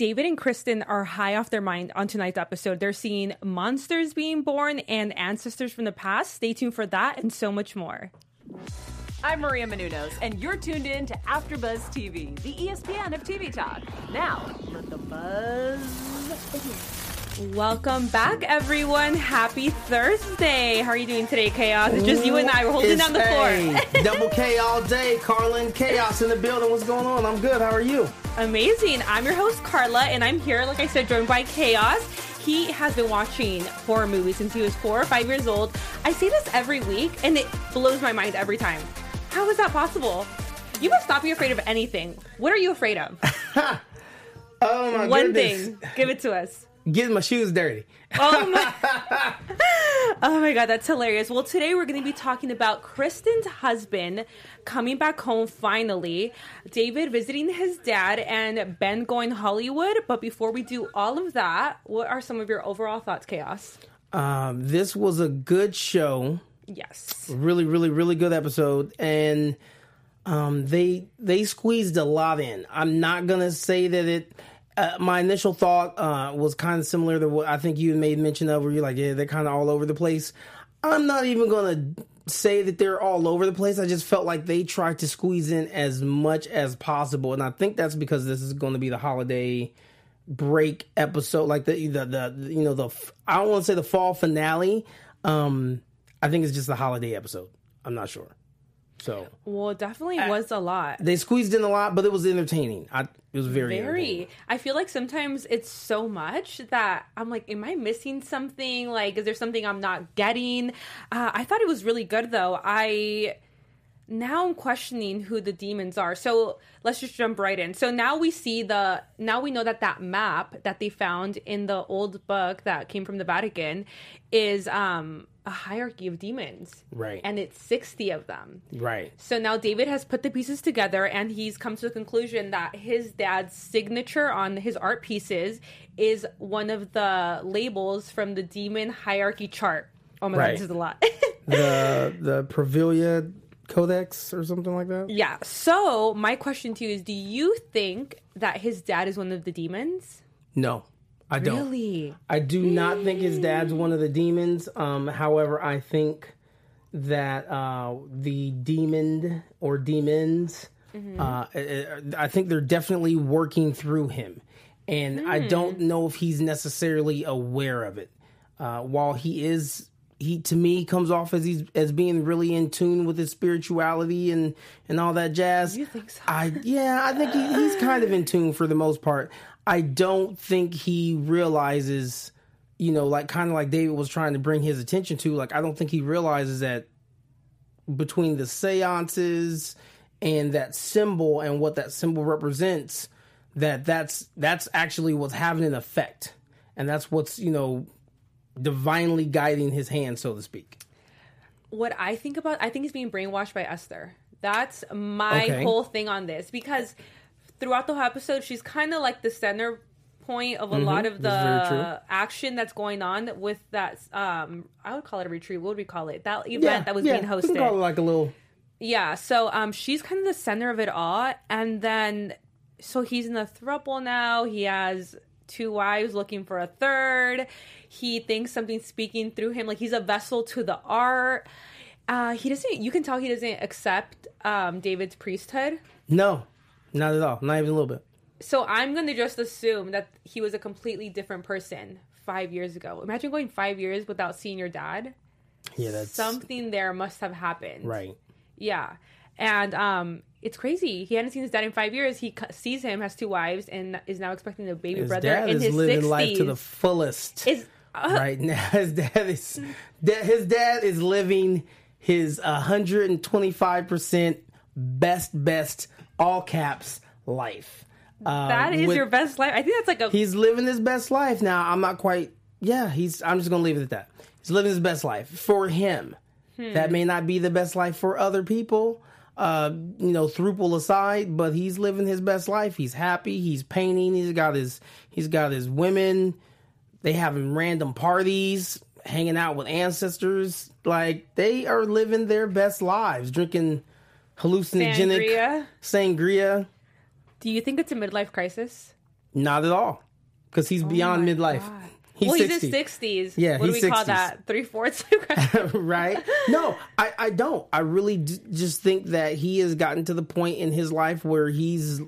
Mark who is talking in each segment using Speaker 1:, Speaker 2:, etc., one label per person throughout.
Speaker 1: David and Kristen are high off their mind on tonight's episode. They're seeing monsters being born and ancestors from the past. Stay tuned for that and so much more.
Speaker 2: I'm Maria Menounos, and you're tuned in to AfterBuzz TV, the ESPN of TV talk. Now, let the buzz begin.
Speaker 1: Welcome back, everyone. Happy Thursday. How are you doing today, Chaos? It's just you and I. We're holding
Speaker 3: It's
Speaker 1: down the floor.
Speaker 3: A, double K all day. Carlin Chaos in the building. What's going on? I'm good. How are you?
Speaker 1: Amazing. I'm your host, Carla, and I'm here, like I said, joined by Chaos. He has been watching horror movies since he was four or five years old. I say this every week, and it blows my mind every time. How is that possible? You must not be afraid of anything. What are you afraid of?
Speaker 3: Oh my goodness.
Speaker 1: One
Speaker 3: goodness.
Speaker 1: thing. Give it to us.
Speaker 3: Getting my shoes dirty.
Speaker 1: Oh my. oh my god, that's hilarious. Well, today we're going to be talking about Kristen's husband coming back home finally, David visiting his dad, and Ben going Hollywood. But before we do all of that, what are some of your overall thoughts, Chaos?
Speaker 3: Um, this was a good show.
Speaker 1: Yes.
Speaker 3: Really, really, really good episode, and um, they they squeezed a lot in. I'm not gonna say that it. Uh, my initial thought uh, was kind of similar to what I think you made mention of, where you're like, yeah, they're kind of all over the place. I'm not even gonna say that they're all over the place. I just felt like they tried to squeeze in as much as possible, and I think that's because this is going to be the holiday break episode, like the the, the you know the I don't want to say the fall finale. Um, I think it's just the holiday episode. I'm not sure. So
Speaker 1: Well, it definitely was a lot.
Speaker 3: they squeezed in a lot, but it was entertaining. I it was very.
Speaker 1: Very. I feel like sometimes it's so much that I'm like, am I missing something? Like, is there something I'm not getting? Uh, I thought it was really good though. I now I'm questioning who the demons are. So let's just jump right in. So now we see the now we know that that map that they found in the old book that came from the Vatican is um a hierarchy of demons.
Speaker 3: Right.
Speaker 1: And it's 60 of them.
Speaker 3: Right.
Speaker 1: So now David has put the pieces together and he's come to the conclusion that his dad's signature on his art pieces is one of the labels from the demon hierarchy chart. Oh my god, this is a lot.
Speaker 3: The the Pravilia Codex or something like that.
Speaker 1: yeah. So my question to you is do you think that his dad is one of the demons?
Speaker 3: No, I don't.
Speaker 1: Really?
Speaker 3: I do not think his dad's one of the demons. Um, however, I think that uh, the demon or demons,
Speaker 1: Mm-hmm.
Speaker 3: uh, uh, I think they're definitely working through him, and I
Speaker 1: Hmm.
Speaker 3: don't know if he's necessarily aware of it. Uh, while he is, he to me comes off as he's as being really in tune with his spirituality and and all that jazz.
Speaker 1: You think so?
Speaker 3: I yeah, I think he, he's kind of in tune for the most part. I don't think he realizes, you know, like kind of like David was trying to bring his attention to. Like I don't think he realizes that between the seances and that symbol and what that symbol represents, that that's that's actually what's having an effect, and that's what's you know divinely guiding his hand, so to speak.
Speaker 1: what I think about, I think he's being brainwashed by Esther. That's my
Speaker 3: Okay.
Speaker 1: whole thing on this because throughout the whole episode, she's kind of like the center point of a lot of
Speaker 3: Mm-hmm. That's very true.
Speaker 1: the action that's going on with that. Um, I would call it a retreat. What would we call it? That event that was being
Speaker 3: we can
Speaker 1: hosted.
Speaker 3: call it like a little
Speaker 1: Yeah, so um she's kind of the center of it all and then so he's in a throuple now. He has two wives looking for a third. He thinks something's speaking through him like he's a vessel to the art. Uh he doesn't you can tell he doesn't accept um David's priesthood.
Speaker 3: no, not at all, not even a little bit.
Speaker 1: So I'm going to just assume that he was a completely different person 5 years ago. Imagine going 5 years without seeing your dad.
Speaker 3: Yeah, that's
Speaker 1: Something there must have happened.
Speaker 3: right.
Speaker 1: Yeah. And um it's crazy. He hadn't seen his dad in five years. He sees him, has two wives, and is now expecting a baby
Speaker 3: His
Speaker 1: brother
Speaker 3: dad
Speaker 1: in
Speaker 3: is
Speaker 1: his
Speaker 3: living
Speaker 1: 60s.
Speaker 3: life to the fullest
Speaker 1: is uh,
Speaker 3: right now. His dad is his dad is living his 125 percent best best all caps life. Uh,
Speaker 1: that is
Speaker 3: with-
Speaker 1: your best life. I think that's like a
Speaker 3: He's living his best life now. I'm not quite. Yeah, he's. I'm just gonna leave it at that. He's living his best life for him.
Speaker 1: Hmm.
Speaker 3: That may not be the best life for other people. Uh, you know, throuple aside, but he's living his best life. He's happy. He's painting. He's got his. He's got his women. They having random parties, hanging out with ancestors. Like they are living their best lives, drinking hallucinogenic
Speaker 1: Sangria.
Speaker 3: sangria.
Speaker 1: Do you think it's a midlife crisis?
Speaker 3: Not at all, because he's beyond midlife.
Speaker 1: God.
Speaker 3: He's
Speaker 1: well,
Speaker 3: 60.
Speaker 1: he's in sixties.
Speaker 3: Yeah,
Speaker 1: what do we
Speaker 3: he's
Speaker 1: call that? Three fourths.
Speaker 3: right? No, I, I don't. I really d- just think that he has gotten to the point in his life where he's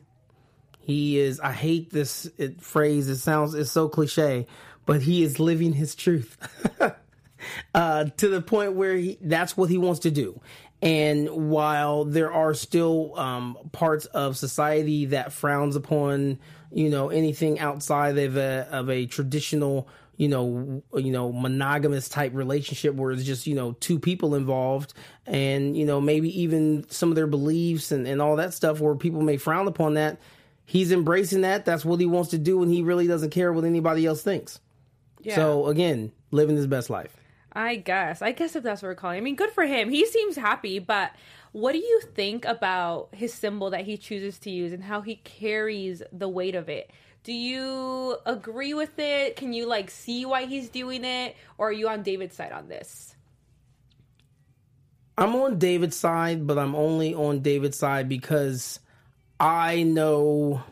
Speaker 3: he is. I hate this it, phrase. It sounds it's so cliche, but he is living his truth uh, to the point where he that's what he wants to do. And while there are still um, parts of society that frowns upon, you know, anything outside of a of a traditional, you know, you know, monogamous type relationship where it's just you know two people involved, and you know maybe even some of their beliefs and and all that stuff where people may frown upon that. He's embracing that. That's what he wants to do, and he really doesn't care what anybody else thinks.
Speaker 1: Yeah.
Speaker 3: So again, living his best life.
Speaker 1: I guess. I guess if that's what we're calling. I mean, good for him. He seems happy, but what do you think about his symbol that he chooses to use and how he carries the weight of it? Do you agree with it? Can you like see why he's doing it, or are you on David's side on this?
Speaker 3: I'm on David's side, but I'm only on David's side because I know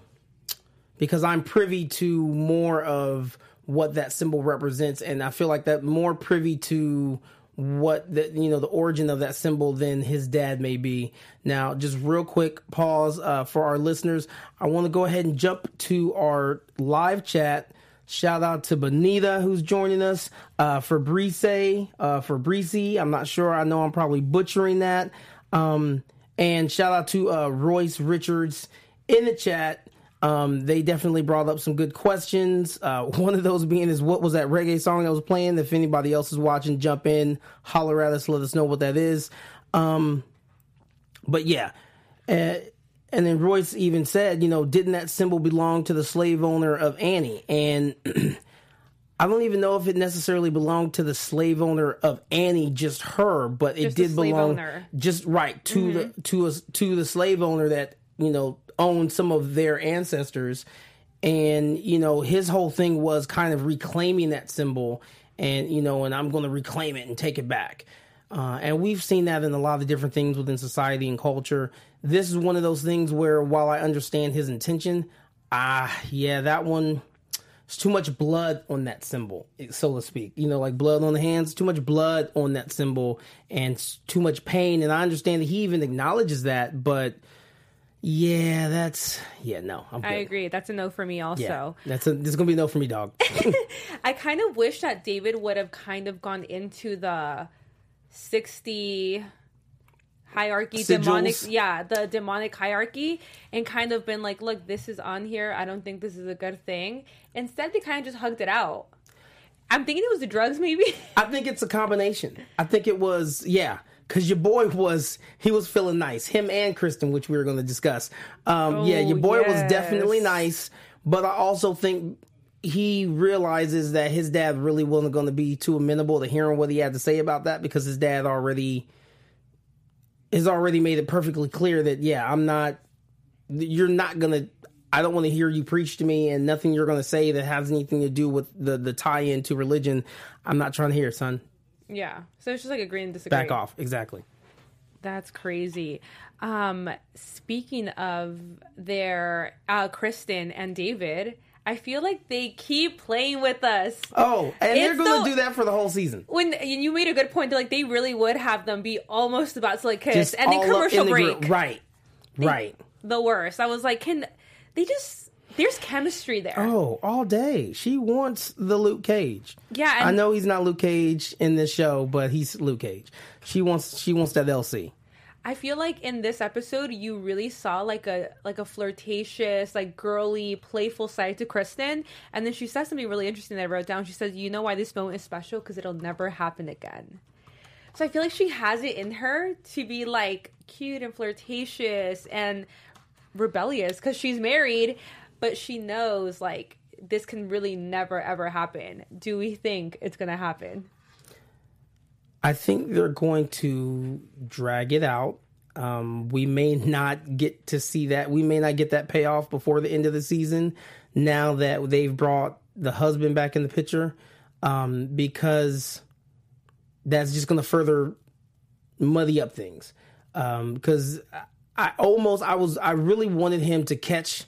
Speaker 3: because I'm privy to more of what that symbol represents and I feel like that more privy to what the you know the origin of that symbol than his dad may be. Now, just real quick pause uh, for our listeners. I want to go ahead and jump to our live chat. Shout out to Benita who's joining us. Uh, Fabrice, uh, Fabrice. I'm not sure. I know I'm probably butchering that. Um, and shout out to uh, Royce Richards in the chat. Um, they definitely brought up some good questions. Uh, one of those being is what was that reggae song that was playing? If anybody else is watching, jump in, holler at us, let us know what that is. Um, but yeah, uh, and then Royce even said, you know, didn't that symbol belong to the slave owner of Annie? And I don't even know if it necessarily belonged to the slave owner of Annie, just her, but it
Speaker 1: Just
Speaker 3: did belong
Speaker 1: owner.
Speaker 3: just right to the to us to the slave owner that you know owned some of their ancestors and you know his whole thing was kind of reclaiming that symbol and you know and i'm going to reclaim it and take it back uh, and we've seen that in a lot of different things within society and culture this is one of those things where while i understand his intention ah yeah that one it's too much blood on that symbol, so to speak. You know, like blood on the hands, too much blood on that symbol, and too much pain. And I understand that he even acknowledges that, but yeah, that's yeah, no, I'm good.
Speaker 1: I agree. That's a no for me also.
Speaker 3: Yeah, that's a, this is gonna be a no for me, dog.
Speaker 1: I kind of wish that David would have kind of gone into the 60 hierarchy
Speaker 3: Sigils.
Speaker 1: demonic yeah the demonic hierarchy and kind of been like look this is on here i don't think this is a good thing instead they kind of just hugged it out i'm thinking it was the drugs maybe
Speaker 3: I think it's a combination. I think it was yeah, because your boy was he was feeling nice. Him and Kristen, which we were going to discuss. Um, yeah, your
Speaker 1: Oh,
Speaker 3: boy was definitely nice, but I also think he realizes that his dad really wasn't going to be too amenable to hearing what he had to say about that because his dad already has already made it perfectly clear that yeah, I'm not. You're not gonna. I don't want to hear you preach to me, and nothing you're gonna say that has anything to do with the the tie in to religion. I'm not trying to hear, son.
Speaker 1: Yeah so it's just like agreeing to disagree
Speaker 3: Back off. Exactly.
Speaker 1: That's crazy. Um, speaking of their uh, Kristen and David, I feel like they keep playing with us.
Speaker 3: Oh, and they're
Speaker 1: It's
Speaker 3: going
Speaker 1: so-
Speaker 3: to do that for the whole season.
Speaker 1: When and you made a good point, like they really would have them be almost about to like kiss,
Speaker 3: Just
Speaker 1: and then commercial
Speaker 3: the
Speaker 1: break.
Speaker 3: Right. Right.
Speaker 1: the worst. I was like, can they just? There's chemistry there.
Speaker 3: Oh, all day. She wants the Luke Cage.
Speaker 1: Yeah, and-
Speaker 3: I know he's not Luke Cage in this show, but he's Luke Cage. She wants she wants that LC.
Speaker 1: I feel like in this episode you really saw like a like a flirtatious, like girly, playful side to Kristen, and then she says something really interesting that I wrote down. She says, "You know why this moment is special? Because it'll never happen again." So I feel like she has it in her to be like cute and flirtatious and rebellious because she's married, but she knows like this can really never ever happen. Do we think it's gonna happen?
Speaker 3: I think they're going to drag it out. Um, we may not get to see that. We may not get that payoff before the end of the season. Now that they've brought the husband back in the picture, um, because that's just going to further muddy up things. Because I, I almost, I was, I really wanted him to catch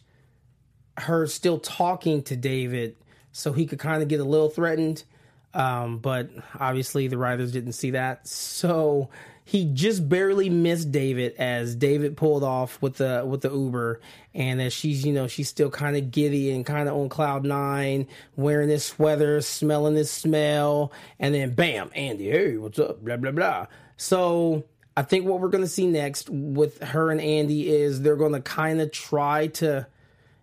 Speaker 3: her still talking to David so he could kind of get a little threatened. Um, but obviously the writers didn't see that. So he just barely missed David as David pulled off with the with the Uber and as she's you know she's still kind of giddy and kind of on cloud nine wearing this sweater smelling this smell and then bam Andy hey what's up blah blah blah so I think what we're to see next with her and Andy is they're to kind of try to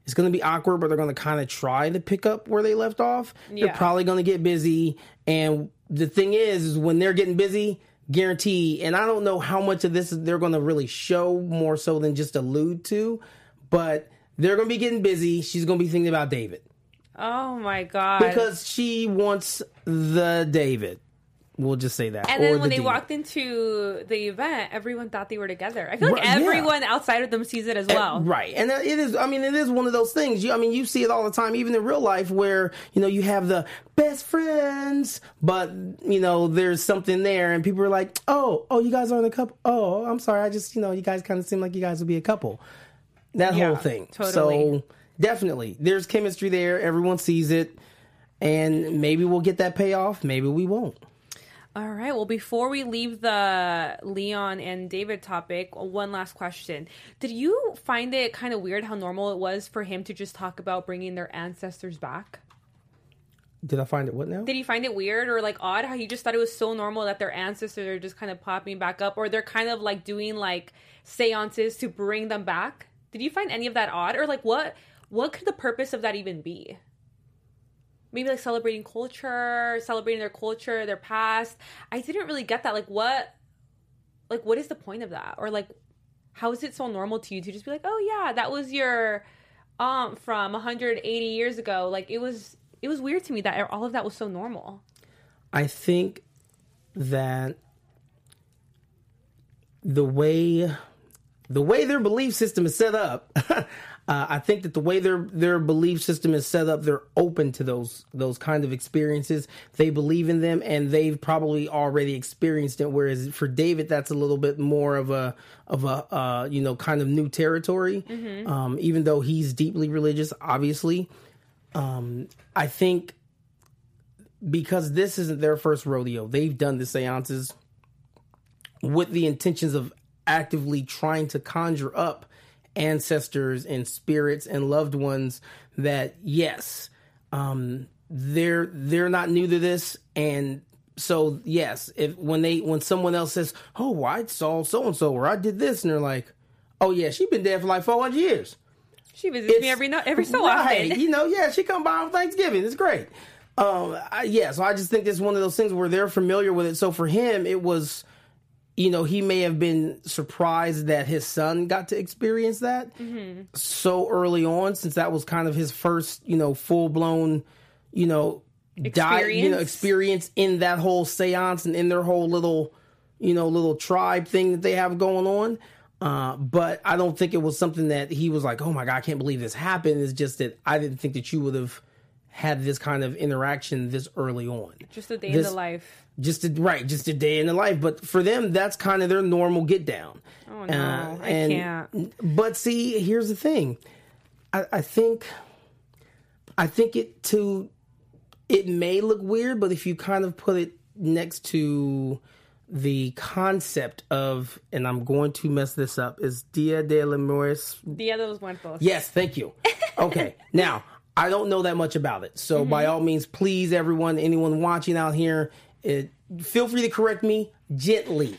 Speaker 3: it's going to be awkward, but they're going to kind of try to pick up where they left off.
Speaker 1: Yeah.
Speaker 3: They're probably going to get busy. And the thing is, is when they're getting busy, guarantee, and I don't know how much of this they're going to really show more so than just allude to, but they're going to be getting busy. She's going to be thinking about David
Speaker 1: Oh my god.
Speaker 3: because she wants the David. We'll just say that.
Speaker 1: and
Speaker 3: Or
Speaker 1: then
Speaker 3: the
Speaker 1: when they
Speaker 3: demon.
Speaker 1: walked into the event, everyone thought they were together. I feel like
Speaker 3: Right, yeah.
Speaker 1: everyone outside of them sees it as eh, well.
Speaker 3: Right. And uh, it is, I mean, it is one of those things. You, I mean, you see it all the time, even in real life, where, you know, you have the best friends, but, you know, there's something there, and people are like, oh, oh, you guys aren't a couple. Oh, I'm sorry. I just, you know, you guys kind of seem like you guys would be a couple. That
Speaker 1: Yeah,
Speaker 3: whole thing.
Speaker 1: totally.
Speaker 3: So, definitely, there's chemistry there. Everyone sees it. And maybe we'll get that payoff. Maybe we won't.
Speaker 1: All right. Well, before we leave the Leon and David topic, one last question. Did you find it kind of weird how normal it was for him to just talk about bringing their ancestors back?
Speaker 3: Did I find it? What now?
Speaker 1: Did you find it weird or like odd how you just thought it was so normal that their ancestors are just kind of popping back up or they're kind of like doing like seances to bring them back? Did you find any of that odd or like what what could the purpose of that even be? Maybe like celebrating culture, celebrating their culture, their past. I didn't really get that. Like what like what is the point of that? Or like how is it so normal to you to just be like, "Oh yeah, that was your um from 180 years ago." Like it was it was weird to me that all of that was so normal.
Speaker 3: I think that the way the way their belief system is set up, uh, I think that the way their their belief system is set up, they're open to those those kind of experiences. They believe in them, and they've probably already experienced it. Whereas for David, that's a little bit more of a of a uh, you know kind of new territory. Um, even though he's deeply religious, obviously, um, I think because this isn't their first rodeo, they've done the seances with the intentions of actively trying to conjure up ancestors and spirits and loved ones that yes um they're they're not new to this and so yes if when they when someone else says oh well, i saw so and so or i did this and they're like oh yeah she's been dead for like 400 years
Speaker 1: She visits me every no- every so
Speaker 3: right.
Speaker 1: often.
Speaker 3: You know, yeah, she come by on Thanksgiving. It's great. Um, I, yeah, so I just think it's one of those things where they're familiar with it. So for him, it was, you know, he may have been surprised that his son got to experience that
Speaker 1: Mm-hmm.
Speaker 3: so early on, since that was kind of his first, you know, full blown, you know, di- you know,
Speaker 1: Experience.
Speaker 3: experience in that whole seance and in their whole little, you know, little tribe thing that they have going on. Uh, but I don't think it was something that he was like, "Oh my god, I can't believe this happened." It's just that I didn't think that you would have had this kind of interaction this early on.
Speaker 1: Just a day in the life.
Speaker 3: Just a, right, just a day in the life. But for them, that's kind of their normal get down.
Speaker 1: Oh uh, no, I can't.
Speaker 3: But see, here's the thing. I, I think, I think it to, it may look weird, but if you kind of put it next to the concept of, and I'm going to mess this up, is Dia de la Muertos
Speaker 1: Dia de los Muertos.
Speaker 3: Yes, thank you. Okay, now I don't know that much about it, so by all means, please, everyone, anyone watching out here, it, feel free to correct me gently.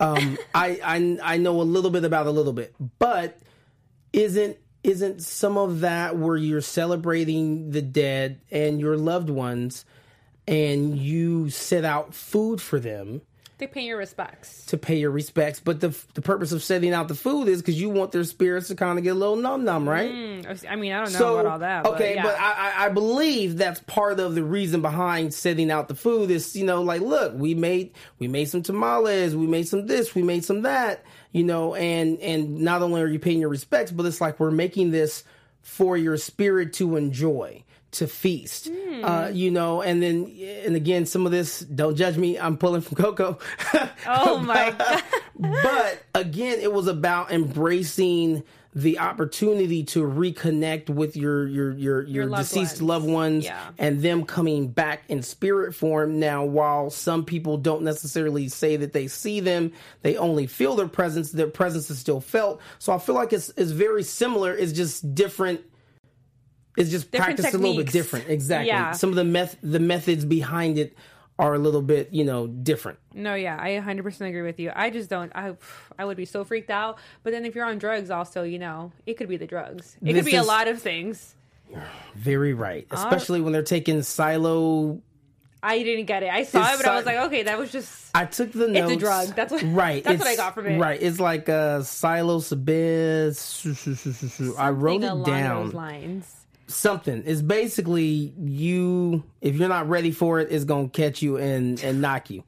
Speaker 3: Um, I, I I know a little bit about a little bit, but isn't isn't some of that where you're celebrating the dead and your loved ones, and you set out food for them?
Speaker 1: They pay your respects.
Speaker 3: to pay your respects. But the the purpose of setting out the food is because you want their spirits to kind of get a little numb numb, right?
Speaker 1: Mm, I mean, I don't know about all that.
Speaker 3: okay,
Speaker 1: but, yeah.
Speaker 3: but I, I I believe that's part of the reason behind setting out the food is you know like look we made we made some tamales we made some this we made some that you know and and not only are you paying your respects but it's like we're making this for your spirit to enjoy to feast
Speaker 1: Hmm.
Speaker 3: uh you know and then and again some of this don't judge me i'm pulling from coco
Speaker 1: oh my god.
Speaker 3: but again, it was about embracing the opportunity to reconnect with your your your your,
Speaker 1: loved
Speaker 3: deceased
Speaker 1: ones.
Speaker 3: loved ones
Speaker 1: Yeah.
Speaker 3: and them coming back in spirit form. Now while some people don't necessarily say that they see them they only feel their presence their presence is still felt. So i feel like it's it's very similar. It's just different. It's just
Speaker 1: Different
Speaker 3: practiced a little bit different. Exactly.
Speaker 1: Yeah.
Speaker 3: some of the meth the methods behind it are a little bit you know different
Speaker 1: No, yeah, I 100% agree with you. I just don't. I I would be so freaked out. But then if you're on drugs, also, you know, it could be the drugs. It
Speaker 3: This
Speaker 1: could be a lot of things.
Speaker 3: very right especially when they're taking silo
Speaker 1: I didn't get it. I saw it, but I was like, okay, that was just.
Speaker 3: I took the notes.
Speaker 1: It's a drug. That's what-
Speaker 3: Right.
Speaker 1: that's what I got from it.
Speaker 3: Right. It's like uh, psilocybin. I wrote it down.
Speaker 1: Those lines.
Speaker 3: Something. It's basically you. If you're not ready for it, it's gonna catch you and and knock you.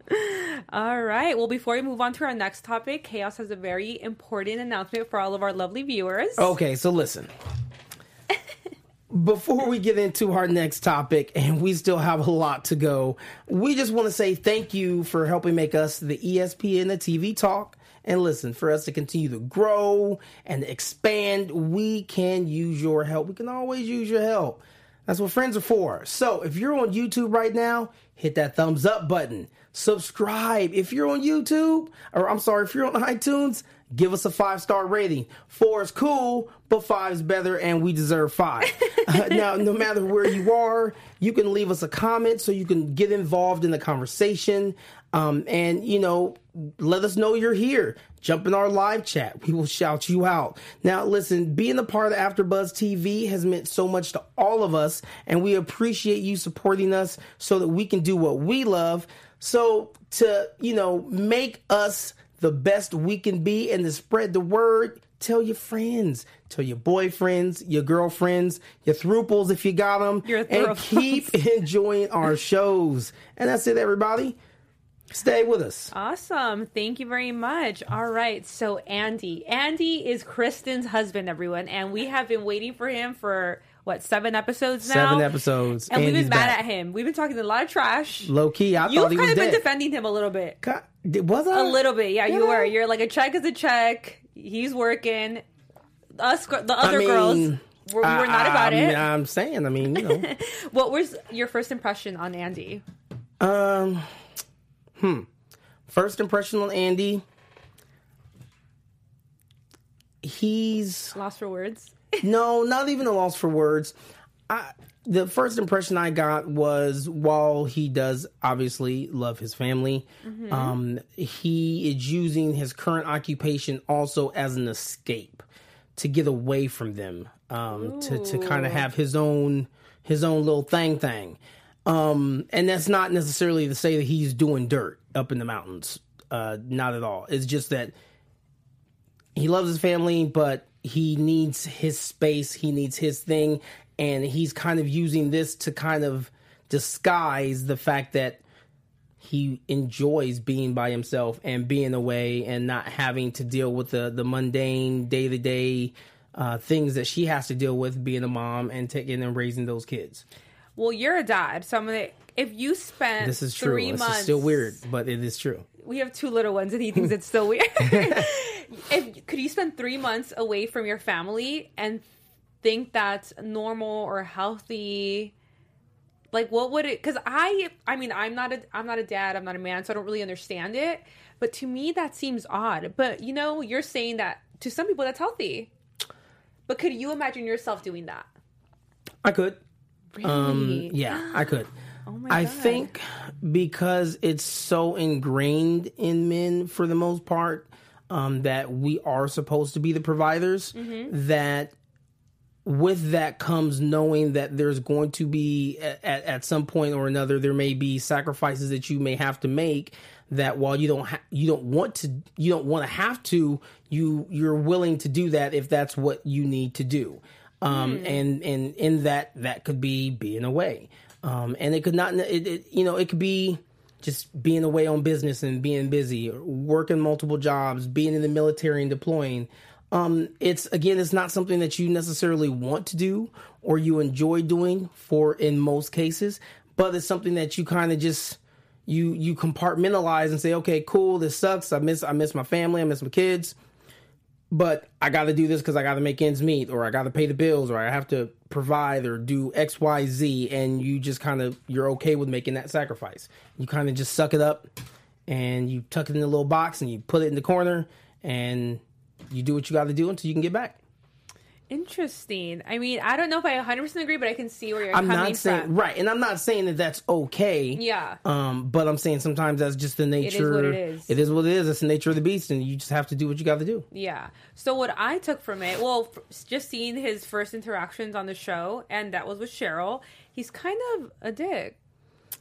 Speaker 1: All right. Well, before we move on to our next topic, Chaos has a very important announcement for all of our lovely viewers.
Speaker 3: Okay. So listen. Before we get into our next topic, and we still have a lot to go, we just want to say thank you for helping make us the ESPN the TV talk. And listen, for us to continue to grow and expand, we can use your help. We can always use your help. That's what friends are for. So if you're on YouTube right now, hit that thumbs up button. Subscribe. If you're on YouTube, or I'm sorry, if you're on iTunes, give us a five star rating. Four is cool, but five is better, and we deserve five. Uh, now, no matter where you are, you can leave us a comment so you can get involved in the conversation. Um, and, you know, let us know you're here. Jump in our live chat. We will shout you out. Now, listen, being a part of AfterBuzz TV has meant so much to all of us, and we appreciate you supporting us so that we can do what we love. So, to, you know, make us the best we can be and to spread the word, tell your friends, tell your boyfriends, your girlfriends, your thruples if you got them,
Speaker 1: Your
Speaker 3: and keep enjoying our shows. And that's it, everybody. Stay with us.
Speaker 1: Awesome. Thank you very much. All right. So, Andy. Andy is Kristen's husband, everyone. And we have been waiting for him for, what, seven episodes now?
Speaker 3: Seven episodes.
Speaker 1: And we've been mad
Speaker 3: back.
Speaker 1: at him. We've been talking a lot of trash.
Speaker 3: Low key, I
Speaker 1: You've
Speaker 3: thought he
Speaker 1: kind
Speaker 3: was
Speaker 1: of been defending him a little bit.
Speaker 3: God, was I?
Speaker 1: A little bit. Yeah, you were. You're like, a check is a check. He's working. Us, the
Speaker 3: I
Speaker 1: other
Speaker 3: mean,
Speaker 1: girls, we're, we were
Speaker 3: I-
Speaker 1: not about
Speaker 3: I,
Speaker 1: it.
Speaker 3: I'm saying, I mean, you know.
Speaker 1: What was your first impression on Andy?
Speaker 3: Um, hmm. First impression on Andy. He's
Speaker 1: Lost for words.
Speaker 3: no, not even a loss for words. I the first impression I got was while he does obviously love his family, um, he is using his current occupation also as an escape to get away from them, um, to to kind of have his own his own little thing thing. Um, and that's not necessarily to say that he's doing dirt up in the mountains. Uh, not at all. It's just that he loves his family, but he needs his space. He needs his thing. And he's kind of using this to kind of disguise the fact that he enjoys being by himself and being away and not having to deal with the, the mundane day to day things that she has to deal with being a mom and taking and raising those kids.
Speaker 1: Well, you're a dad, so I'm gonna. If you spent
Speaker 3: This is true.
Speaker 1: three
Speaker 3: This
Speaker 1: months,
Speaker 3: is still weird, but it is true.
Speaker 1: We have two little ones, and he thinks it's still weird. if could you spend three months away from your family and think that's normal or healthy? Like, what would it? Because I, I mean, I'm not a, I'm not a dad. I'm not a man, so I don't really understand it. But to me, that seems odd. But you know, you're saying that to some people that's healthy. But could you imagine yourself doing that?
Speaker 3: I could. Um, yeah, I could.
Speaker 1: Oh
Speaker 3: I
Speaker 1: God.
Speaker 3: think because it's so ingrained in men for the most part um, that we are supposed to be the providers,
Speaker 1: Mm-hmm.
Speaker 3: that with that comes knowing that there's going to be at, at some point or another there may be sacrifices that you may have to make that while you don't ha- you don't want to you don't want to have to you you're willing to do that if that's what you need to do um and and in that that could be being away. Um and it could not it, it you know it could be just being away on business and being busy or working multiple jobs being in the military and deploying. Um it's again it's not something that you necessarily want to do or you enjoy doing for in most cases but it's something that you kind of just you you compartmentalize and say okay cool this sucks. I miss i miss my family i miss my kids but I got to do this because I got to make ends meet, or I got to pay the bills, or I have to provide or do X, Y, Z, and you just kind of you're okay with making that sacrifice. You kind of just suck it up, and you tuck it in a little box, and you put it in the corner, and you do what you got to do until you can get back.
Speaker 1: Interesting. I mean, I don't know if I 100% agree, but I can see where you're
Speaker 3: I'm
Speaker 1: coming
Speaker 3: not saying
Speaker 1: from.
Speaker 3: right, and I'm not saying that that's okay.
Speaker 1: Yeah.
Speaker 3: Um, but I'm saying sometimes that's just the nature.
Speaker 1: It is what it is.
Speaker 3: It is what it is. It's the nature of the beast, and you just have to do what you got to do.
Speaker 1: Yeah. So what I took from it, well, f- just seeing his first interactions on the show, and that was with Sheryl. He's kind of a dick,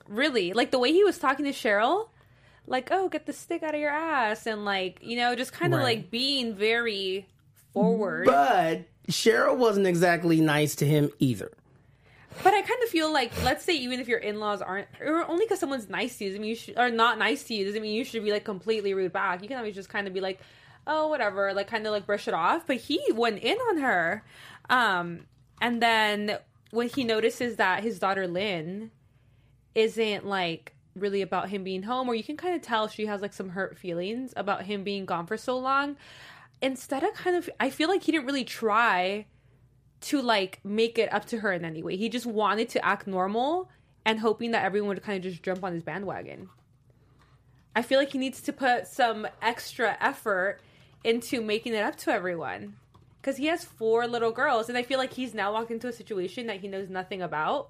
Speaker 1: really. Like the way he was talking to Sheryl, like, "Oh, get the stick out of your ass," and like, you know, just kind of
Speaker 3: Right.
Speaker 1: like being very forward.
Speaker 3: But Sheryl wasn't exactly nice to him either.
Speaker 1: But I kind of feel like, let's say, even if your in laws aren't, or only because someone's nice to you, doesn't mean you should, or not nice to you, doesn't mean you should be like completely rude back. You can always just kind of be like, oh, whatever, like kind of like brush it off. But he went in on her. Um, and then when he notices that his daughter Lynn isn't like really about him being home, or you can kind of tell she has like some hurt feelings about him being gone for so long. Instead of kind of, I feel like he didn't really try to like make it up to her in any way. He just wanted to act normal and hoping that everyone would kind of just jump on his bandwagon. I feel like he needs to put some extra effort into making it up to everyone. Because he has four little girls, and I feel like he's now walked into a situation that he knows nothing about,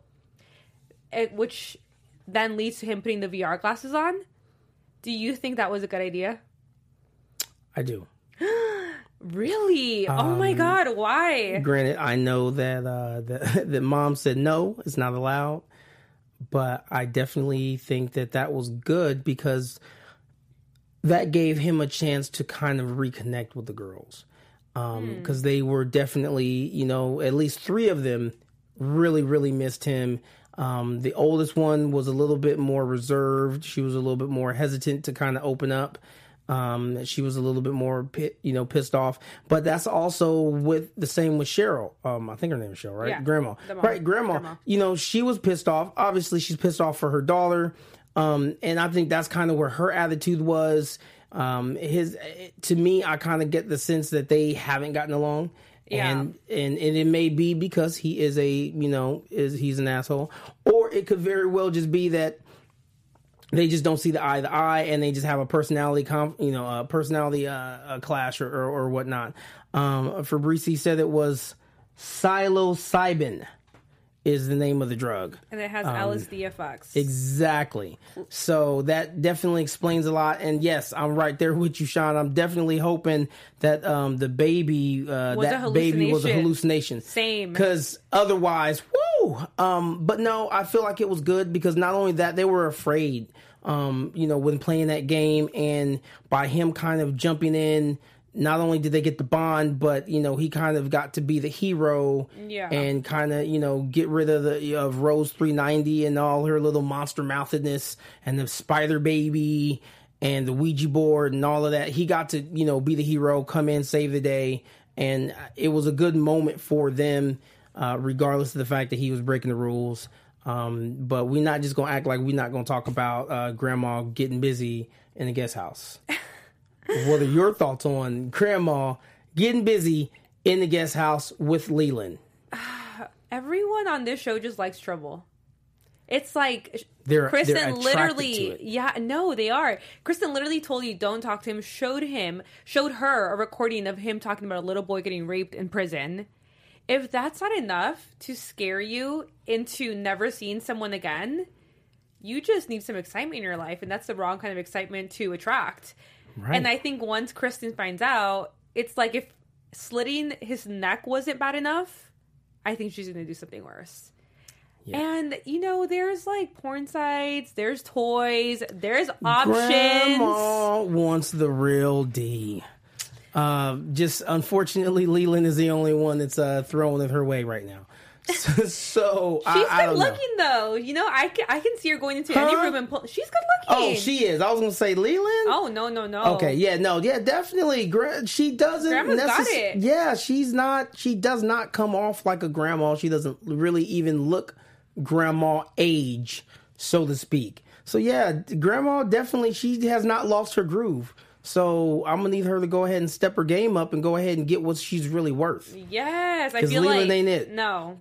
Speaker 1: it, which then leads to him putting the VR glasses on. Do you think that was a good idea?
Speaker 3: I do.
Speaker 1: Really? oh my god, why?
Speaker 3: Granted, I know that uh, that that mom said no, it's not allowed, but I definitely think that that was good because that gave him a chance to kind of reconnect with the girls because they were definitely, you know, at least three of them really, really missed him. Um, the oldest one was a little bit more reserved. She was a little bit more hesitant to kind of open up. Um, she was a little bit more, you know, pissed off. But that's also with the same with Sheryl. Um, I think her name is Sheryl, right?
Speaker 1: Yeah,
Speaker 3: Grandma, right? Grandma.
Speaker 1: Grandma.
Speaker 3: You know, she was pissed off. Obviously, she's pissed off for her daughter. Um, and I think that's kind of where her attitude was. Um, his to me, I kind of get the sense that they haven't gotten along.
Speaker 1: Yeah.
Speaker 3: And, and and it may be because he is a you know is he's an asshole, or it could very well just be that they just don't see the eye to eye and they just have a personality conf, you know a personality uh, a clash or, or or whatnot um fabrici said it was psilocybin is the name of the drug
Speaker 1: And it has LSD effects.
Speaker 3: exactly so that definitely explains a lot and yes i'm right there with you sean i'm definitely hoping that um the baby uh
Speaker 1: Was a
Speaker 3: that baby was a
Speaker 1: hallucination.
Speaker 3: hallucination
Speaker 1: Same.
Speaker 3: because otherwise, woo. Um, but no, I feel like it was good because not only that, they were afraid. Um, you know, when playing that game, and by him kind of jumping in, not only did they get the bond, but you know, he kind of got to be the hero,
Speaker 1: Yeah.
Speaker 3: and kind of you know get rid of the of Rose three ninety and all her little monster mouthedness and the spider baby and the Ouija board and all of that. He got to you know be the hero, come in, save the day, and it was a good moment for them, uh, regardless of the fact that he was breaking the rules. Um, but we're not just gonna act like we're not gonna talk about uh, Grandma getting busy in the guest house. what are your thoughts on Grandma getting busy in the guest house with Leland?
Speaker 1: Everyone on this show just likes trouble. It's like
Speaker 3: They're-
Speaker 1: Kristen
Speaker 3: they're
Speaker 1: literally, yeah, no, they are. Kristen literally told you don't talk to him. Showed him, showed her a recording of him talking about a little boy getting raped in prison. If that's not enough to scare you into never seeing someone again, you just need some excitement in your life, and that's the wrong kind of excitement to attract.
Speaker 3: Right.
Speaker 1: And I think once Kristen finds out, it's like if slitting his neck wasn't bad enough, I think she's going to do something worse. And you know, there's like porn sites, there's toys, there's options.
Speaker 3: Grandma wants the real D. Uh, just unfortunately, Leland is the only one that's uh, throwing it her way right now. So, so
Speaker 1: She's
Speaker 3: I
Speaker 1: good
Speaker 3: don't know.
Speaker 1: looking though. You know, I can, I can see her going into any room and pull. She's good looking.
Speaker 3: Oh, she is. I was gonna say Leland.
Speaker 1: Oh no no no.
Speaker 3: Okay, yeah, no, yeah, definitely. Gra- she doesn't.
Speaker 1: Grandma's got it.
Speaker 3: Yeah, she's not. She does not come off like a grandma. She doesn't really even look grandma age, so to speak. So yeah, grandma definitely. She has not lost her groove. So I'm gonna need her to go ahead and step her game up and go ahead and get what she's really worth.
Speaker 1: Yes, I feel
Speaker 3: Leland
Speaker 1: like
Speaker 3: ain't it.
Speaker 1: no,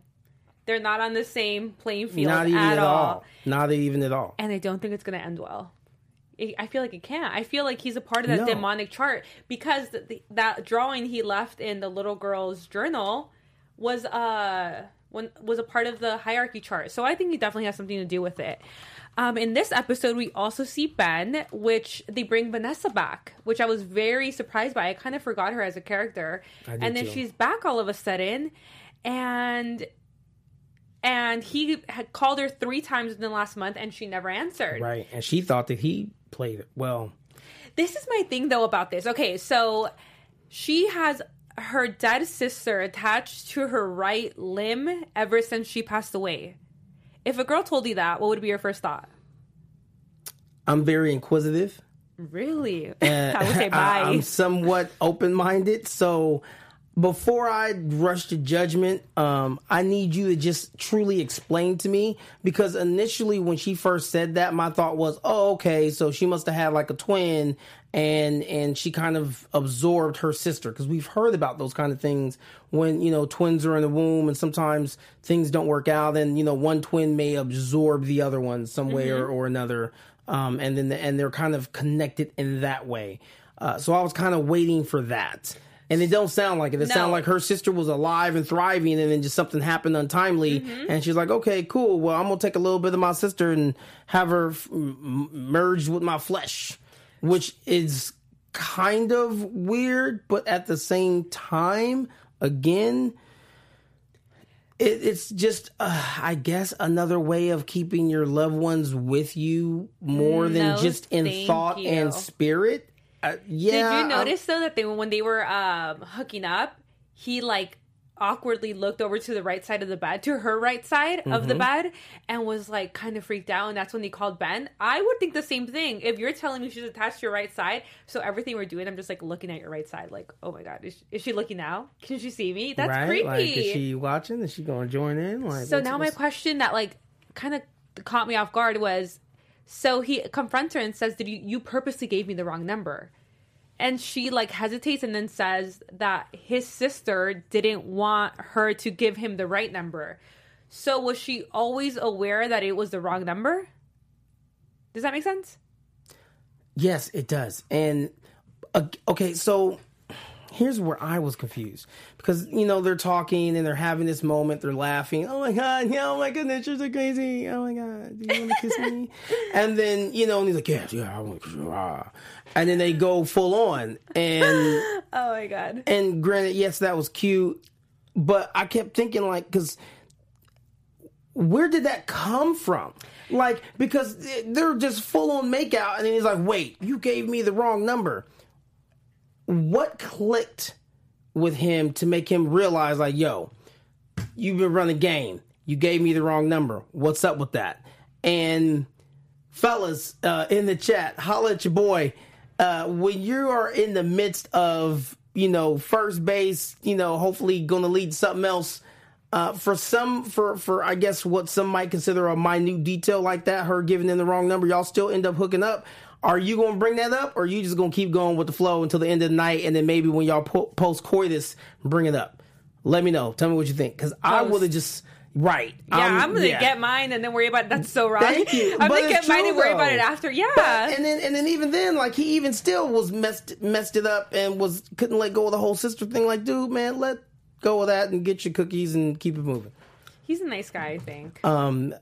Speaker 1: they're not on the same playing field
Speaker 3: Not even
Speaker 1: at,
Speaker 3: at,
Speaker 1: all.
Speaker 3: all. Not even at all.
Speaker 1: and I don't think it's to end well. I I feel like it can't. I feel like he's a part of that
Speaker 3: No.
Speaker 1: demonic chart because the, the, that drawing he left in the little girl's journal was uh when was a part of the hierarchy chart. So I think he definitely has something to do with it. Um, in this episode, we also see Ben, which they bring Vanessa back, which I was very surprised by. I kind of forgot her as a character, and then
Speaker 3: too.
Speaker 1: she's back all of a sudden, and and he had called her three times in the last month, and she never answered.
Speaker 3: Right. And she thought that he played it well.
Speaker 1: This is my thing though about this. Okay, so she has her dead sister attached to her right limb ever since she passed away. If a girl told you that, what would be your first thought?
Speaker 3: I'm very inquisitive.
Speaker 1: Really?
Speaker 3: Uh,
Speaker 1: I would say
Speaker 3: I-
Speaker 1: bye.
Speaker 3: I'm somewhat open minded. So before I rush to judgment, um, I need you to just truly explain to me because initially when she first said that, my thought was, oh, okay, so she must have had like a twin and and she kind of absorbed her sister because we've heard about those kind of things when you know twins are in the womb and sometimes things don't work out and you know one twin may absorb the other one some way or, or another um, and then the, and they're kind of connected in that way. Uh, so I was kind of waiting for that. And it don't sound like it. It
Speaker 1: No.
Speaker 3: sounded like her sister was alive and thriving, and then just something happened untimely. And she's like, "Okay, cool. Well, I'm gonna take a little bit of my sister and have her f- m- merged with my flesh," which is kind of weird, but at the same time, again, it, it's just, uh, I guess, another way of keeping your loved ones with you more than
Speaker 1: No,
Speaker 3: just in thought
Speaker 1: you.
Speaker 3: and spirit. Uh, yeah,
Speaker 1: Did you
Speaker 3: I'm-
Speaker 1: notice though that they when they were um, hooking up, he like awkwardly looked over to the right side of the bed, to her right side of
Speaker 3: Mm-hmm.
Speaker 1: the bed, and was like kind of freaked out. And that's when he called Ben. I would think the same thing. If you're telling me she's attached to your right side, so everything we're doing, I'm just like looking at your right side, like, oh my god, is, is she looking now? Can she see me? That's
Speaker 3: right?
Speaker 1: creepy.
Speaker 3: Like, is she watching? Is she going to join in? Like,
Speaker 1: So now my question that like kind of caught me off guard was, so he confronts her and says, "Did you you purposely gave me the wrong number?" And she like hesitates and then says that his sister didn't want her to give him the right number. So was she always aware that it was the wrong number? Does that make sense?
Speaker 3: Yes, it does. And uh, okay, so here's where I was confused because you know they're talking and they're having this moment, they're laughing. Oh my god, yeah, oh my goodness, you're so crazy. Oh my god, do you want to kiss me? and then you know, and he's like, yeah, yeah, I want to kiss you. Ah. And then they go full on, and
Speaker 1: Oh my god.
Speaker 3: and granted, yes, that was cute, but I kept thinking like, because where did that come from? Like, because they're just full on makeout, and then he's like, "Wait, you gave me the wrong number." What clicked with him to make him realize, like, "Yo, you've been running game. You gave me the wrong number. What's up with that?" And fellas uh, in the chat, holla at your boy. Uh, when you are in the midst of, you know, first base, you know, hopefully going to lead something else. Uh, for some, for for I guess what some might consider a minute detail like that, her giving in the wrong number, y'all still end up hooking up. Are you going to bring that up, or are you just going to keep going with the flow until the end of the night, and then maybe when y'all po- post coitus, bring it up? Let me know. Tell me what you think, because I would have just right.
Speaker 1: Yeah, I'm gonna get mine and then worry about that's so wrong.
Speaker 3: Thank you.
Speaker 1: I'm
Speaker 3: But
Speaker 1: gonna get
Speaker 3: it's
Speaker 1: mine and worry about it after. Yeah.
Speaker 3: But- and then and then even then, like he even still was messed messed it up and was couldn't let go of the whole sister thing. Like, dude, man, let go of that and get your cookies and keep it moving.
Speaker 1: He's a nice guy, I think.
Speaker 3: Um,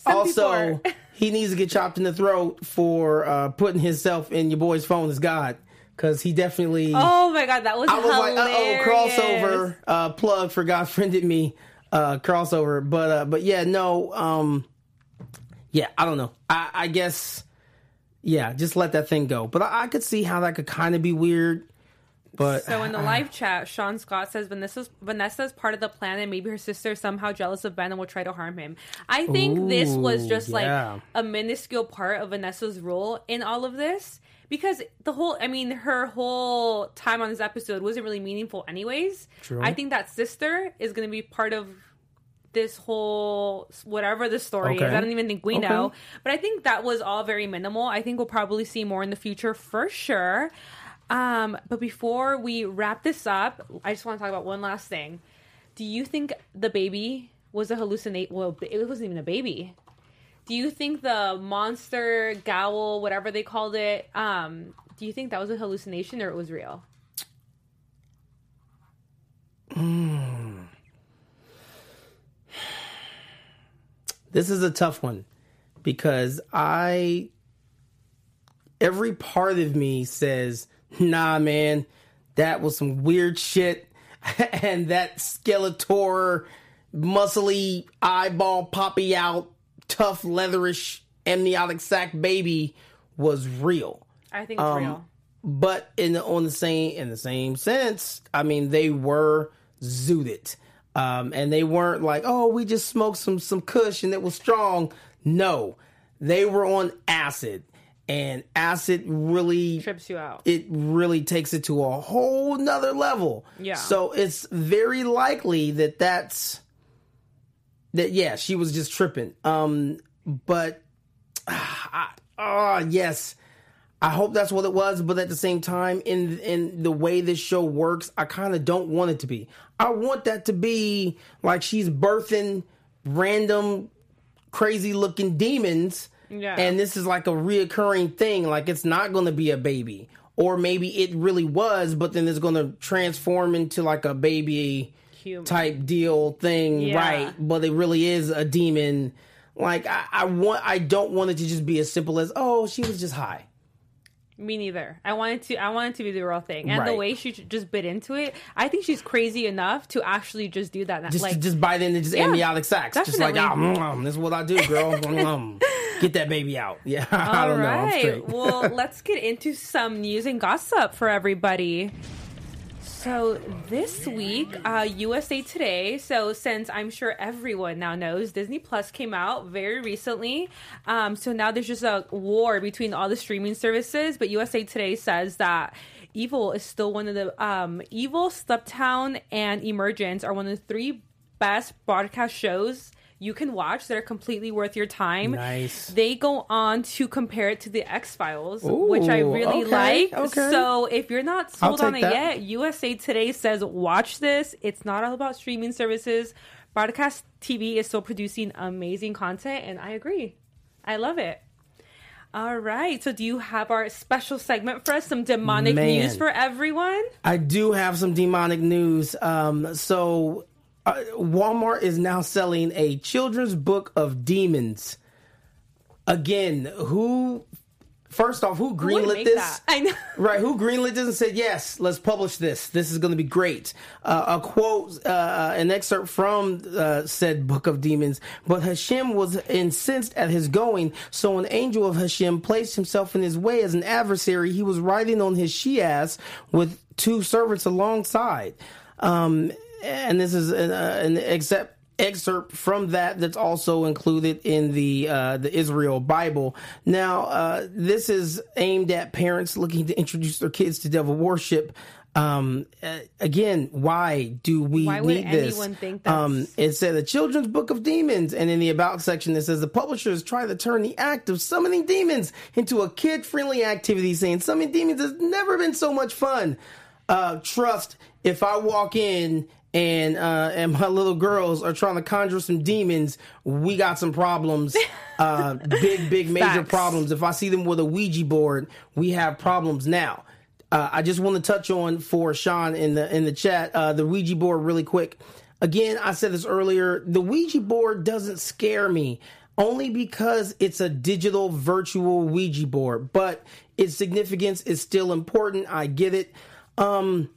Speaker 1: Some
Speaker 3: also, he needs to get chopped in the throat for uh, putting himself in your boy's phone as God because he definitely.
Speaker 1: Oh my god, that was
Speaker 3: I was like, uh oh, crossover. Uh, plug for God friended me. Uh, crossover, but uh, but yeah, no. Um, yeah, I don't know. I, I guess. Yeah, just let that thing go. But I, I could see how that could kind of be weird. But
Speaker 1: So in the uh, live chat, Sean Scott says Vanessa's Vanessa's part of the plan, and maybe her sister is somehow jealous of Ben and will try to harm him. I think this was just
Speaker 3: yeah.
Speaker 1: like a minuscule part of Vanessa's role in all of this. Because the whole, I mean, her whole time on this episode wasn't really meaningful, anyways.
Speaker 3: True.
Speaker 1: I think that sister is going to be part of this whole whatever the story
Speaker 3: Okay.
Speaker 1: is. I don't even think we
Speaker 3: Okay.
Speaker 1: know. But I think that was all very minimal. I think we'll probably see more in the future for sure. Um, but before we wrap this up, I just want to talk about one last thing. Do you think the baby was a hallucinate? Well, it wasn't even a baby. Do you think the monster gowl, whatever they called it, um, do you think that was a hallucination or it was real?
Speaker 3: This is a tough one because I every part of me says, "Nah, man, that was some weird shit." and that Skeletor muscly eyeball poppy out tough leatherish amniotic sac baby was real.
Speaker 1: I think it's
Speaker 3: Um,
Speaker 1: real.
Speaker 3: but in the, on the same in the same sense, I mean they were zooted, um, and they weren't like, oh, we just smoked some some Kush and it was strong. No, they were on acid, and acid really
Speaker 1: Trips you out.
Speaker 3: it really takes it to a whole nother level.
Speaker 1: Yeah.
Speaker 3: So it's very likely that that's that. Yeah, she was just tripping. Um, but ah, ah, yes. I hope that's what it was, but at the same time, in in the way this show works, I kind of don't want it to be. I want that to be like she's birthing random, crazy looking demons,
Speaker 1: Yeah.
Speaker 3: and this is like a reoccurring thing. Like it's not going to be a baby, or maybe it really was, but then it's going to transform into like a baby
Speaker 1: Human.
Speaker 3: type deal thing,
Speaker 1: Yeah.
Speaker 3: right? But it really is a demon. Like I, I want, I don't want it to just be as simple as, oh, she was just high.
Speaker 1: Me neither. I wanted to. I wanted to be the real thing, and the way she just bit into it, I think she's crazy enough to actually just do that.
Speaker 3: Just,
Speaker 1: like,
Speaker 3: just bite into just
Speaker 1: Yeah,
Speaker 3: amniotic sacs. Just like, ah,
Speaker 1: definitely.
Speaker 3: mm, this is what I do, girl. Mm, Get that baby out. Yeah, I don't know. I'm
Speaker 1: well, let's get into some news and gossip for everybody. So this week, uh, USA Today. So since I'm sure everyone now knows, Disney Plus came out very recently. Um, so now there's just a war between all the streaming services. But USA Today says that Evil is still one of the um, Evil, Stumptown, and Emergence are one of the three best broadcast shows you can watch that are completely worth your time.
Speaker 3: Nice.
Speaker 1: They go on to compare it to the X Files, which I really
Speaker 3: okay,
Speaker 1: like.
Speaker 3: okay.
Speaker 1: So if you're not sold on it
Speaker 3: that.
Speaker 1: yet, USA Today says watch this. It's not all about streaming services. Broadcast TV is still producing amazing content, and I agree. I love it. All right. So, do you have our special segment for us? Some demonic
Speaker 3: Man.
Speaker 1: news for everyone?
Speaker 3: I do have some demonic news. Um, so uh, Walmart is now selling a children's book of demons. Again, who? First off, who greenlit this?
Speaker 1: that? I know.
Speaker 3: Right, who greenlit this and said, yes, let's publish this. This is going to be great. Uh, a quote, uh, an excerpt from uh, said Book of Demons. But Hashem was incensed at his going, so an angel of Hashem placed himself in his way as an adversary. He was riding on his she ass with two servants alongside. Um, and this is an, uh, an except excerpt from that that's also included in the uh, the Israel Bible. Now, uh, this is aimed at parents looking to introduce their kids to devil worship. Um, uh, again, why do we
Speaker 1: Why would
Speaker 3: need this?
Speaker 1: anyone think that's-
Speaker 3: um, it said a children's book of demons, and in the about section it says the publishers try to turn the act of summoning demons into a kid-friendly activity, saying summoning demons has never been so much fun. Uh, trust if I walk in and uh, and my little girls are trying to conjure some demons, we got some problems. Uh, big, big, major
Speaker 1: Facts.
Speaker 3: problems. If I see them with a Ouija board, we have problems now. Uh, I just want to touch on for Sean in the in the chat uh, the Ouija board really quick. Again, I said this earlier. The Ouija board doesn't scare me only because it's a digital virtual Ouija board, but its significance is still important. I get it. Um,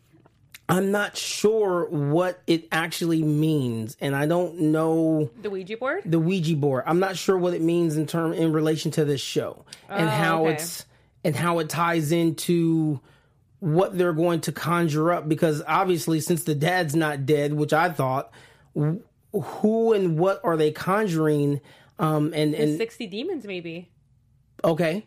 Speaker 3: I'm not sure what it actually means, and I don't know
Speaker 1: The Ouija board?
Speaker 3: the Ouija board. I'm not sure what it means in term in relation to this show and
Speaker 1: Oh,
Speaker 3: how
Speaker 1: okay.
Speaker 3: it's and how it ties into what they're going to conjure up because obviously since the dad's not dead, which I thought, who and what are they conjuring? Um, and
Speaker 1: The
Speaker 3: and
Speaker 1: 60 demons, maybe.
Speaker 3: okay,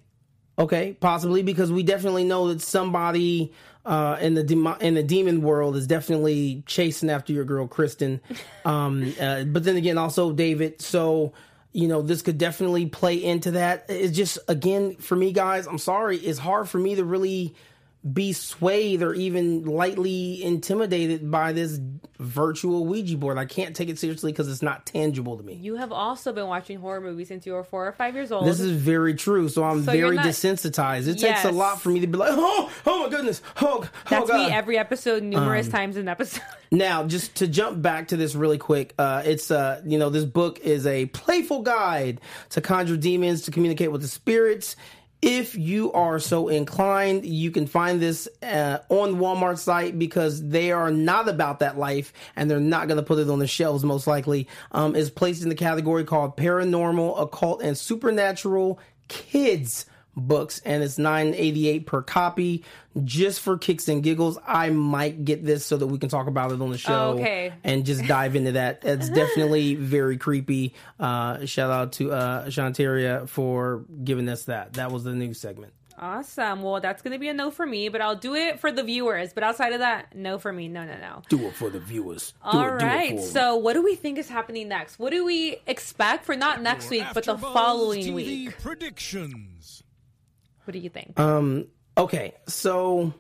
Speaker 3: Okay, possibly because we definitely know that somebody uh, in the de- in the demon world is definitely chasing after your girl Kristen. Um, uh, but then again, also David. So you know, this could definitely play into that. It's just again for me, guys. I'm sorry, it's hard for me to really be swayed or even lightly intimidated by this virtual Ouija board. I can't take it seriously because it's not tangible to me.
Speaker 1: You have also been watching horror movies since you were four or five years old.
Speaker 3: This is very true. So I'm
Speaker 1: So
Speaker 3: very
Speaker 1: not-
Speaker 3: desensitized. It
Speaker 1: Yes.
Speaker 3: takes a lot for me to be like, oh, oh my goodness, oh, oh
Speaker 1: That's
Speaker 3: God.
Speaker 1: me every episode,
Speaker 3: Um,
Speaker 1: numerous times in an episode.
Speaker 3: Now, just to jump back to this really quick, uh, it's uh, you know, this book is a playful guide to conjure demons to communicate with the spirits. If you are so inclined, you can find this uh, on Walmart site because they are not about that life and they're not going to put it on the shelves most likely. Um, is placed in the category called paranormal, occult, and supernatural kids books and it's 988 per copy just for kicks and giggles i might get this so that we can talk about it on the show
Speaker 1: Okay.
Speaker 3: and just dive into that it's definitely very creepy uh shout out to uh shantaria for giving us that that was the news segment
Speaker 1: Awesome. Well, that's going to be a no for me, but I'll do it for the viewers. But outside of that, no for me. No, no, no.
Speaker 3: do it for the viewers do
Speaker 1: All
Speaker 3: it,
Speaker 1: right. So, what do we think is happening next? What do we expect for not next week, but the following
Speaker 4: TV
Speaker 1: week?
Speaker 4: Predictions.
Speaker 1: What do you think?
Speaker 3: Um, okay, so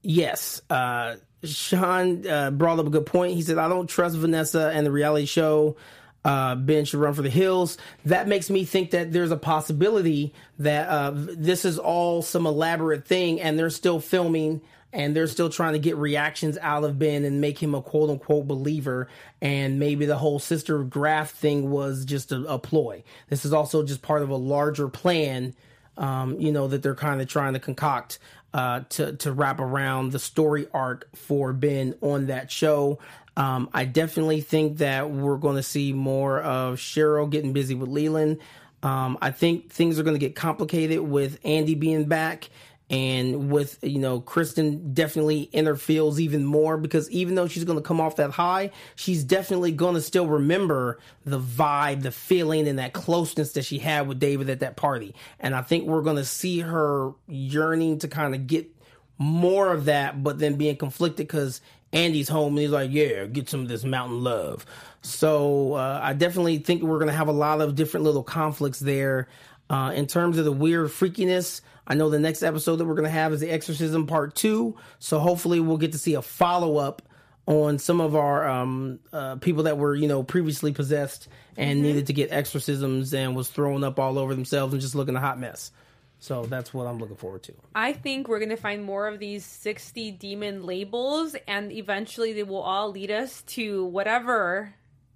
Speaker 3: yes, uh, Sean uh, brought up a good point. He said, "I don't trust Vanessa and the reality show." Uh, ben should run for the hills. That makes me think that there's a possibility that uh, this is all some elaborate thing, and they're still filming and they're still trying to get reactions out of Ben and make him a quote unquote believer. And maybe the whole sister Graf thing was just a, a ploy. This is also just part of a larger plan, um, you know, that they're kind of trying to concoct uh, to to wrap around the story arc for Ben on that show. Um, I definitely think that we're going to see more of Sheryl getting busy with Leland. Um, I think things are going to get complicated with Andy being back and with you know Kristen definitely interferes even more because even though she's going to come off that high, she's definitely going to still remember the vibe, the feeling, and that closeness that she had with David at that party. And I think we're going to see her yearning to kind of get more of that, but then being conflicted because Andy's home and he's like, yeah, get some of this mountain love. So uh, I definitely think we're going to have a lot of different little conflicts there. Uh, in terms of the weird freakiness, I know the next episode that we're going to have is the Exorcism Part 2. So hopefully we'll get to see a follow up on some of our um, uh, people that were, you know, previously possessed and needed to get exorcisms and was throwing up all over themselves and just looking a hot mess. So that's what I'm looking forward to.
Speaker 1: I think we're going to find more of these 60 demon labels, and eventually they will all lead us to whatever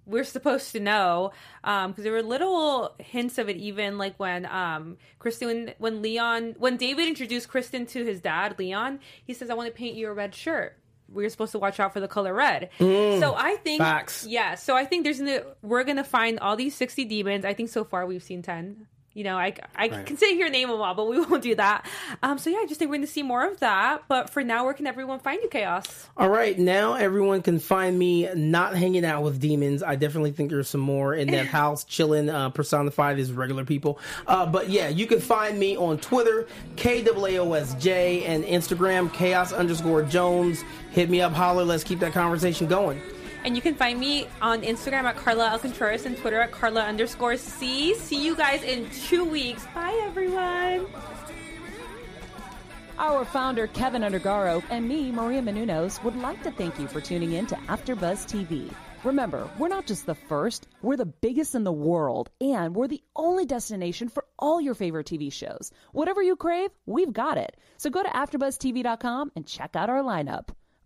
Speaker 1: we're supposed to know. Because there were little hints of it, even like when um, Kristen, when when Leon, when David introduced Kristen to his dad, Leon, he says, I want to paint you a red shirt. We're supposed to watch out for the color red. so I think,
Speaker 3: facts.
Speaker 1: yeah. So I think there's we're gonna find all these 60 demons. I think so far we've seen 10. You know, I, I can sit here and name them all, but we won't do that. Um, so yeah, I just think we're going to see more of that. But for now, where can everyone find you, Chaos?
Speaker 3: All right, now everyone can find me not hanging out with demons. I definitely think there's some more in that house chilling, uh, personified as regular people. Uh, but yeah, you can find me on Twitter, KAAOSJ, and Instagram, chaos underscore Jones. Hit me up, holler, let's keep that conversation going.
Speaker 1: And you can find me on Instagram at Carla Alcontreras and Twitter at Carla underscore C. See you guys in two weeks. Bye, everyone.
Speaker 2: Our founder, Kevin Undergaro, and me, Maria Menounos, would like to thank you for tuning in to AfterBuzz TV. Remember, we're not just the first, we're the biggest in the world, and we're the only destination for all your favorite TV shows. Whatever you crave, we've got it. So go to AfterBuzzTV.com and check out our lineup.